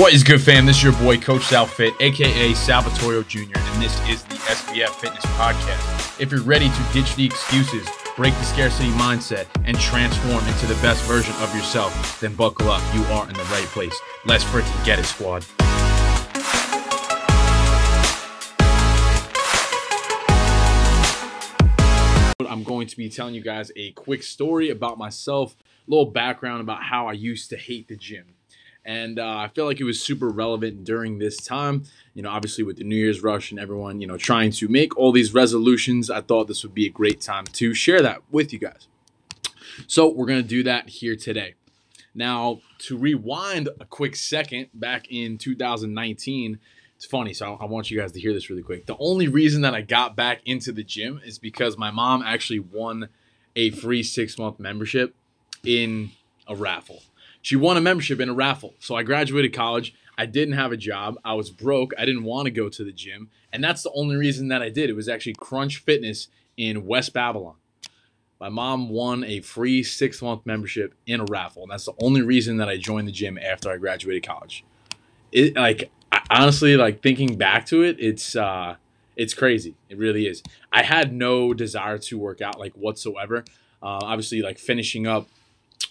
What is good, fam? This is your boy, Coach Salfit, aka Salvatore Jr., and this is the SBF Fitness Podcast. If you're ready to ditch the excuses, break the scarcity mindset, and transform into the best version of yourself, then buckle up. You are in the right place. Let's freaking get it, squad. I'm going to be telling you guys a quick story about myself, a little background about how I used to hate the gym. And uh, I feel like it was super relevant during this time. You know, obviously with the New Year's rush and everyone, you know, trying to make all these resolutions, I thought this would be a great time to share that with you guys. So we're going to do that here today. Now, to rewind a quick second, back in 2019, it's funny, so I want you guys to hear this really quick. The only reason that I got back into the gym is because my mom actually won a free six month membership in a raffle. She won a membership in a raffle. So I graduated college. I didn't have a job. I was broke. I didn't want to go to the gym. And that's the only reason that I did. It was actually Crunch Fitness in West Babylon. My mom won a free six month membership in a raffle. And that's the only reason that I joined the gym after I graduated college. It like I, honestly like thinking back to it, it's uh it's crazy. It really is. I had no desire to work out like whatsoever. Uh, obviously, like finishing up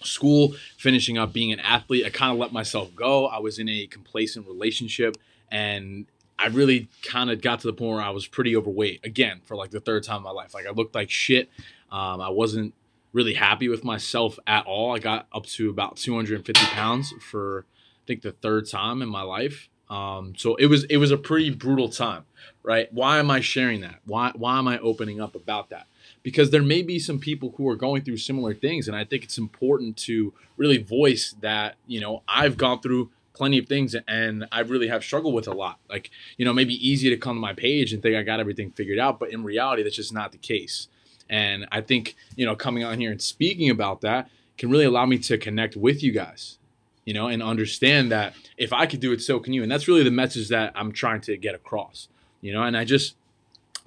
school, finishing up being an athlete, I kind of let myself go. I was in a complacent relationship and I really kind of got to the point where I was pretty overweight again for like the third time in my life. Like I looked like shit. Um, I wasn't really happy with myself at all. I got up to about 250 pounds for I think the third time in my life. Um, so it was it was a pretty brutal time, right? Why am I sharing that? Why why am I opening up about that? because there may be some people who are going through similar things and i think it's important to really voice that you know i've gone through plenty of things and i really have struggled with a lot like you know maybe easy to come to my page and think i got everything figured out but in reality that's just not the case and i think you know coming on here and speaking about that can really allow me to connect with you guys you know and understand that if i could do it so can you and that's really the message that i'm trying to get across you know and i just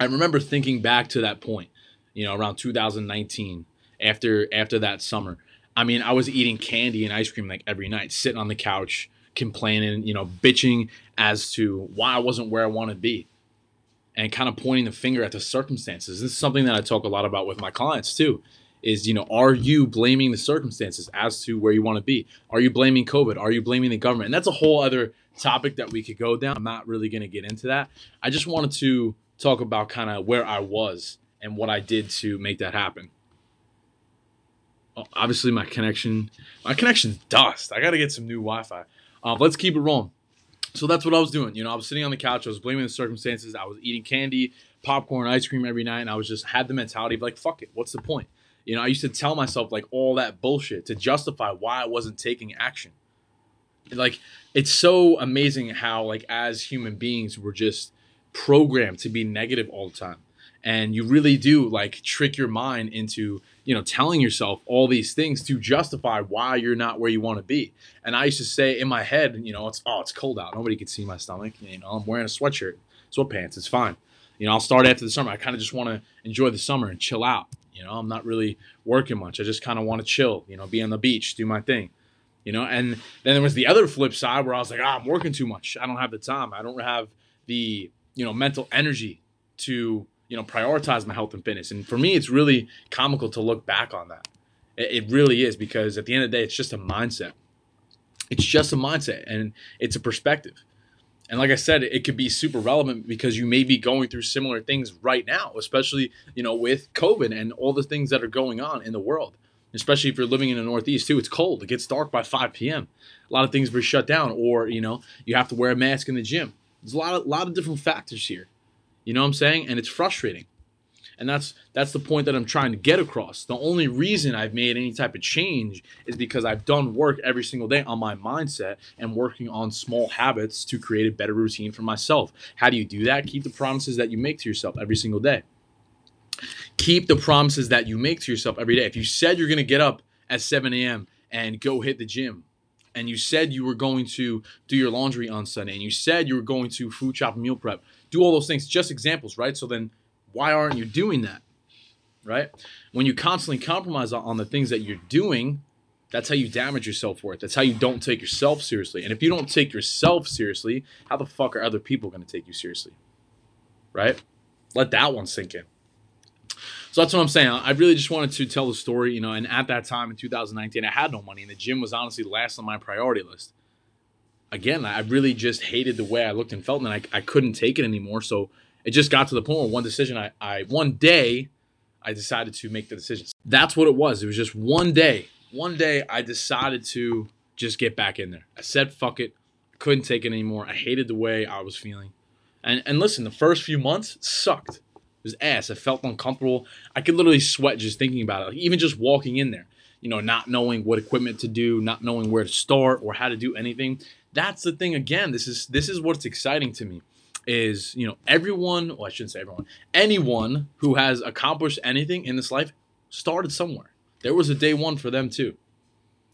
i remember thinking back to that point you know, around 2019 after after that summer. I mean, I was eating candy and ice cream like every night, sitting on the couch, complaining, you know, bitching as to why I wasn't where I want to be. And kind of pointing the finger at the circumstances. This is something that I talk a lot about with my clients too. Is, you know, are you blaming the circumstances as to where you want to be? Are you blaming COVID? Are you blaming the government? And that's a whole other topic that we could go down. I'm not really going to get into that. I just wanted to talk about kind of where I was and what I did to make that happen. obviously, my connection, my connection's dust. I got to get some new Wi-Fi. Uh, let's keep it rolling. So that's what I was doing. You know, I was sitting on the couch. I was blaming the circumstances. I was eating candy, popcorn, ice cream every night, and I was just had the mentality of like, fuck it. What's the point? You know, I used to tell myself like all that bullshit to justify why I wasn't taking action. Like, it's so amazing how like as human beings we're just programmed to be negative all the time. And you really do like trick your mind into you know telling yourself all these things to justify why you're not where you want to be. And i used to say in my head you know it's oh it's cold out. Nobody can see my stomach. You know i'm wearing a sweatshirt sweatpants. It's fine. You know i'll start after the summer. I kind of just want to enjoy the summer and chill out you know i'm not really working much i just kind of want to chill you know be on the beach do my thing you know and then there was the other flip side where i was like oh, i'm working too much i don't have the time i don't have the you know mental energy to you know, prioritize my health and fitness. And for me, it's really comical to look back on that. It, it really is because at the end of the day, it's just a mindset. It's just a mindset and it's a perspective. And like I said, it could be super relevant because you may be going through similar things right now, especially, you know, with COVID and all the things that are going on in the world. Especially if you're living in the Northeast too, it's cold. It gets dark by 5 p.m. A lot of things were shut down, or you know, you have to wear a mask in the gym. There's a lot of lot of different factors here. You know what I'm saying? And it's frustrating. And that's that's the point that I'm trying to get across. The only reason I've made any type of change is because I've done work every single day on my mindset and working on small habits to create a better routine for myself. How do you do that? Keep the promises that you make to yourself every single day. Keep the promises that you make to yourself every day. If you said you're going to get up at 7 a.m. and go hit the gym, and you said you were going to do your laundry on Sunday, and you said you were going to food shop meal prep, do all those things, just examples, right? So then why aren't you doing that? Right? When you constantly compromise on the things that you're doing, That's how you damage your self worth. That's how you don't take yourself seriously. And if you don't take yourself seriously, how the fuck are other people going to take you seriously? Right? Let that one sink in. So that's what I'm saying. I really just wanted to tell the story, you know. And at that time in 2019, I had no money, and the gym was honestly last on my priority list. Again, I really just hated the way I looked and felt, and I, I couldn't take it anymore. So it just got to the point where one decision, I, I one day, I decided to make the decision. That's what it was. It was just one day one day I decided to just get back in there. I said, fuck it. Couldn't take it anymore. I hated the way I was feeling. And, and listen, the first few months sucked. It was ass. I felt uncomfortable. I could literally sweat just thinking about it. Like even just walking in there, you know, not knowing what equipment to do, not knowing where to start or how to do anything. That's the thing again. This is this is what's exciting to me is, you know, everyone, well, I shouldn't say everyone, anyone who has accomplished anything in this life started somewhere there was a day one for them too.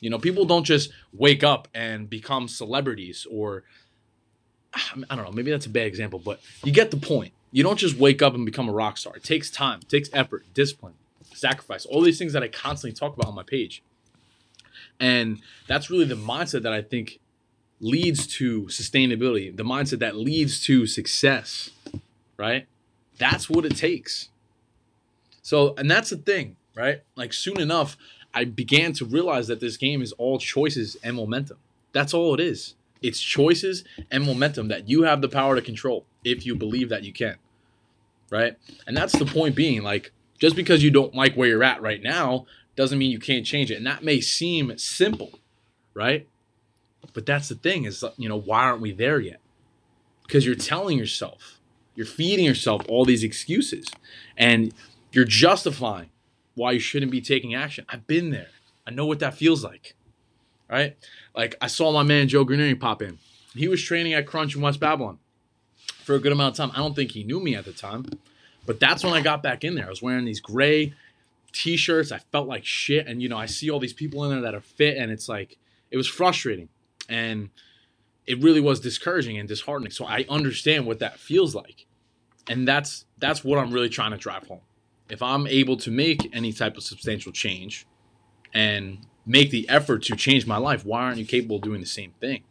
You know, people don't just wake up and become celebrities or I don't know, maybe that's a bad example, but you get the point. You don't just wake up and become a rock star. It takes time, it takes effort, discipline, sacrifice, all these things that I constantly talk about on my page. And that's really the mindset that I think leads to sustainability, the mindset that leads to success, right? That's what it takes. So, and that's the thing right? Like soon enough, I began to realize that this game is all choices and momentum. That's all it is. It's choices and momentum that you have the power to control if you believe that you can. Right? And that's the point being like just because you don't like where you're at right now doesn't mean you can't change it. And that may seem simple, right? But that's the thing is, you know, why aren't we there yet? Because you're telling yourself, you're feeding yourself all these excuses and you're justifying why you shouldn't be taking action. I've been there. I know what that feels like. Right? Like I saw my man Joe Granieri pop in. He was training at Crunch in West Babylon for a good amount of time. I don't think he knew me at the time, but that's when I got back in there. I was wearing these gray t-shirts. I felt like shit, and you know I see all these people in there that are fit, and it's like it was frustrating, and it really was discouraging and disheartening. So I understand what that feels like, and that's that's what I'm really trying to drive home if I'm able to make any type of substantial change and make the effort to change my life, why aren't you capable of doing the same thing?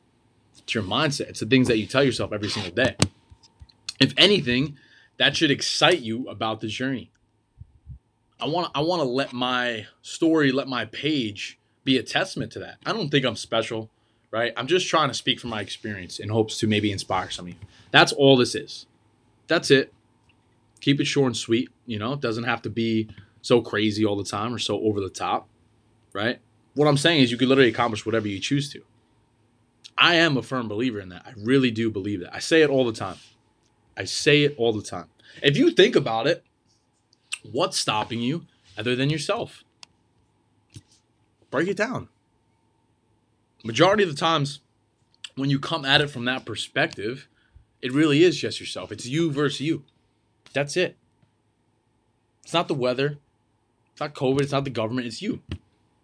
It's your mindset. It's the things that you tell yourself every single day. If anything, that should excite you about the journey. I want I want to let my story, let my page be a testament to that. I don't think I'm special, right? I'm just trying to speak from my experience in hopes to maybe inspire some of you. That's all this is. That's it keep it short and sweet. You know, it doesn't have to be so crazy all the time or so over the top, right? What I'm saying is you can literally accomplish whatever you choose to. I am a firm believer in that. I really do believe that. I say it all the time. I say it all the time. If you think about it, what's stopping you other than yourself? Break it down. Majority of the times, when you come at it from that perspective, it really is just yourself. It's you versus you. That's it. It's not the weather. It's not COVID. It's not the government. It's you.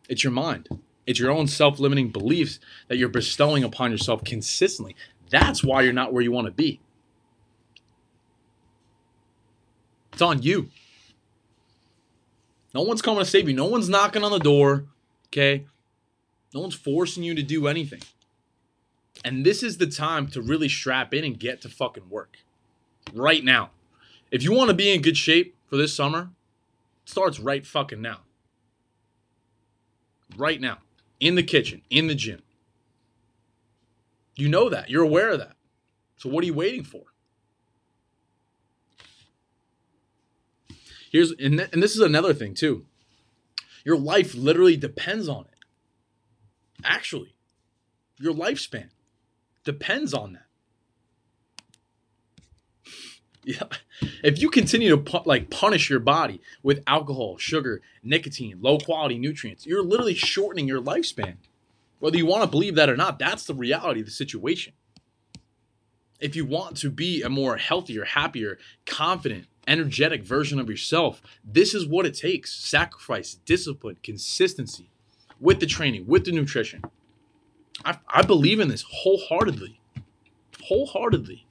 It's your mind. It's your own self limiting beliefs that you're bestowing upon yourself consistently. That's why you're not where you want to be. It's on you. No one's coming to save you. No one's knocking on the door. Okay. No one's forcing you to do anything. And this is the time to really strap in and get to fucking work. Right now. If you want to be in good shape for this summer, it starts right fucking now. Right now. In the kitchen, in the gym. You know that. You're aware of that. So what are you waiting for? Here's and, th- and this is another thing too. Your life literally depends on it. Actually, your lifespan depends on that. Yeah. If you continue to pu- like punish your body with alcohol, sugar, nicotine, low quality nutrients, you're literally shortening your lifespan. Whether you want to believe that or not, that's the reality of the situation. If you want to be a more healthier, happier, confident, energetic version of yourself, this is what it takes sacrifice, discipline, consistency with the training, with the nutrition. I, I believe in this wholeheartedly. Wholeheartedly.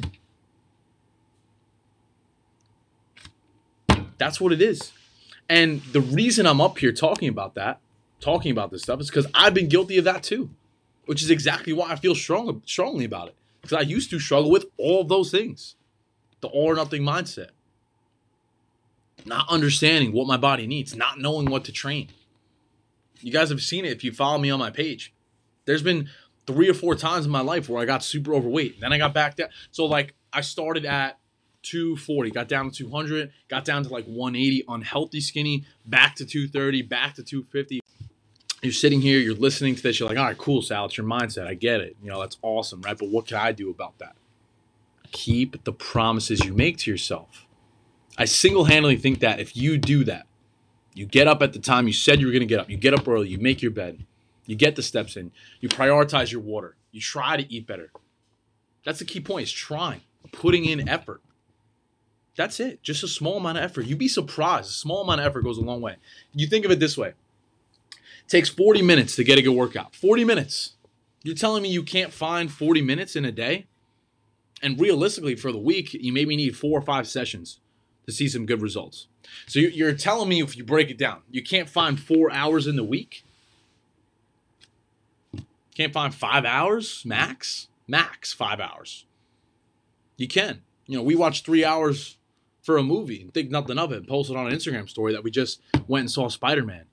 That's what it is. And the reason I'm up here talking about that, talking about this stuff is because I've been guilty of that too, which is exactly why I feel strong, strongly about it. Because I used to struggle with all those things the all or nothing mindset, not understanding what my body needs, not knowing what to train. You guys have seen it if you follow me on my page. There's been three or four times in my life where I got super overweight. Then I got back down. So, like, I started at 240, got down to 200, got down to like 180, unhealthy skinny, back to 230, back to 250. You're sitting here, you're listening to this, you're like, all right, cool, Sal, it's your mindset. I get it. You know, that's awesome, right? But what can I do about that? Keep the promises you make to yourself. I single handedly think that if you do that, you get up at the time you said you were going to get up, you get up early, you make your bed, you get the steps in, you prioritize your water, you try to eat better. That's the key point is trying, putting in effort. That's it. Just a small amount of effort. You'd be surprised. A small amount of effort goes a long way. You think of it this way. It takes 40 minutes to get a good workout. 40 minutes. You're telling me you can't find 40 minutes in a day? And realistically, for the week, you maybe need four or five sessions to see some good results. So you're telling me if you break it down, you can't find four hours in the week? Can't find five hours max? Max five hours. You can. You know, we watched three hours for a movie and think nothing of it and posted on an Instagram story that we just went and saw Spider Man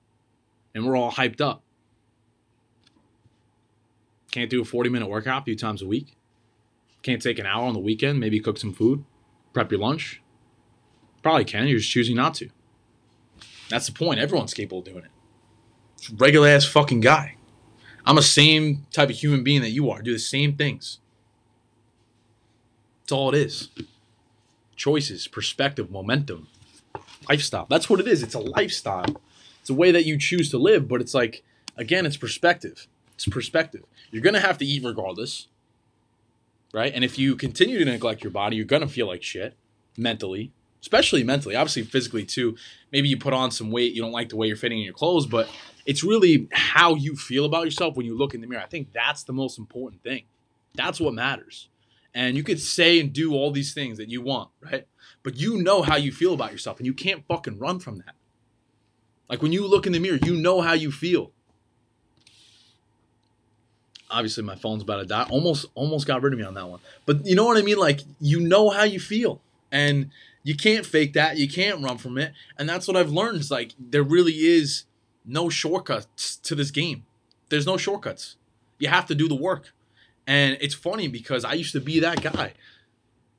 and we're all hyped up. Can't do a 40 minute workout a few times a week. Can't take an hour on the weekend, maybe cook some food, prep your lunch. Probably can, you're just choosing not to. That's the point. Everyone's capable of doing it. Regular ass fucking guy. I'm a same type of human being that you are. do the same things. That's all it is choices, perspective, momentum, lifestyle. That's what it is. It's a lifestyle. It's a way that you choose to live, but it's like, again, it's perspective. It's perspective. You're going to have to eat regardless, right? And if you continue to neglect your body, you're going to feel like shit mentally, especially mentally, obviously physically too. Maybe you put on some weight, you don't like the way you're fitting in your clothes, but it's really how you feel about yourself when you look in the mirror. I think that's the most important thing. That's what matters. And you could say and do all these things that you want, right? But you know how you feel about yourself and you can't fucking run from that. Like when you look in the mirror, you know how you feel. Obviously, my phone's about to die. Almost, almost got rid of me on that one. But you know what I mean? Like you know how you feel, and you can't fake that. You can't run from it. And that's what I've learned. Is like there really is no shortcuts to this game. There's no shortcuts. You have to do the work. And it's funny because I used to be that guy.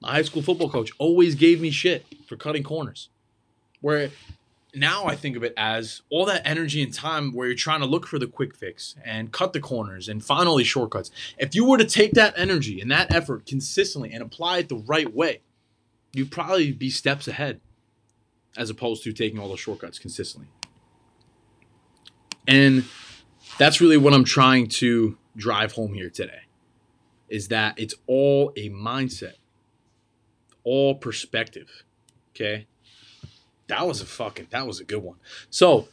My high school football coach always gave me shit for cutting corners. Where now I think of it as all that energy and time where you're trying to look for the quick fix and cut the corners and finally shortcuts. If you were to take that energy and that effort consistently and apply it the right way, you'd probably be steps ahead as opposed to taking all those shortcuts consistently. And that's really what I'm trying to drive home here today is that it's all a mindset, all perspective. Okay. That was a fucking, that was a good one. So,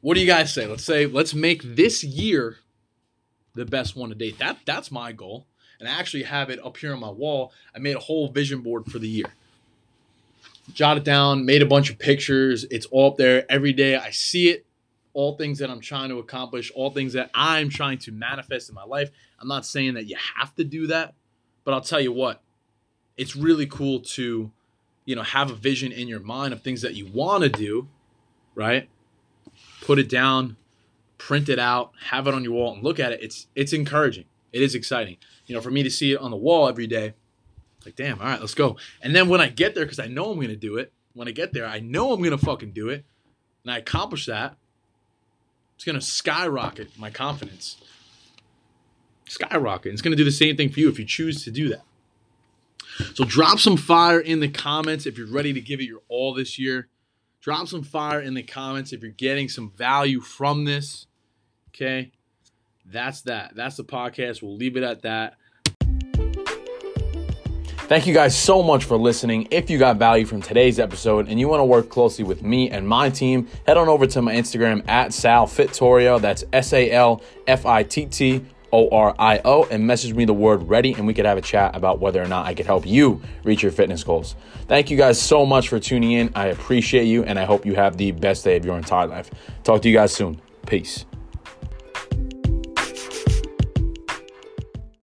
what do you guys say? Let's say, let's make this year the best one to date. That That's my goal. And I actually have it up here on my wall. I made a whole vision board for the year. Jot it down, made a bunch of pictures. It's all up there every day. I see it all things that I'm trying to accomplish, all things that I'm trying to manifest in my life. I'm not saying that you have to do that, but I'll tell you what, it's really cool to, you know, have a vision in your mind of things that you want to do, right? Put it down, print it out, have it on your wall and look at it. It's it's encouraging. It is exciting. You know, for me to see it on the wall every day, like, damn, all right, let's go. And then when I get there, because I know I'm going to do it, when I get there, I know I'm going to fucking do it, and I accomplish that, it's going to skyrocket my confidence. Skyrocket. It's going to do the same thing for you if you choose to do that. So drop some fire in the comments if you're ready to give it your all this year. Drop some fire in the comments if you're getting some value from this. Okay. That's that. That's the podcast. We'll leave it at that. Thank you guys so much for listening. If you got value from today's episode and you want to work closely with me and my team, head on over to my Instagram at Sal Fittorio. That's S A L F I T T O R I O, and message me the word ready, and we could have a chat about whether or not I could help you reach your fitness goals. Thank you guys so much for tuning in. I appreciate you, and I hope you have the best day of your entire life. Talk to you guys soon. Peace.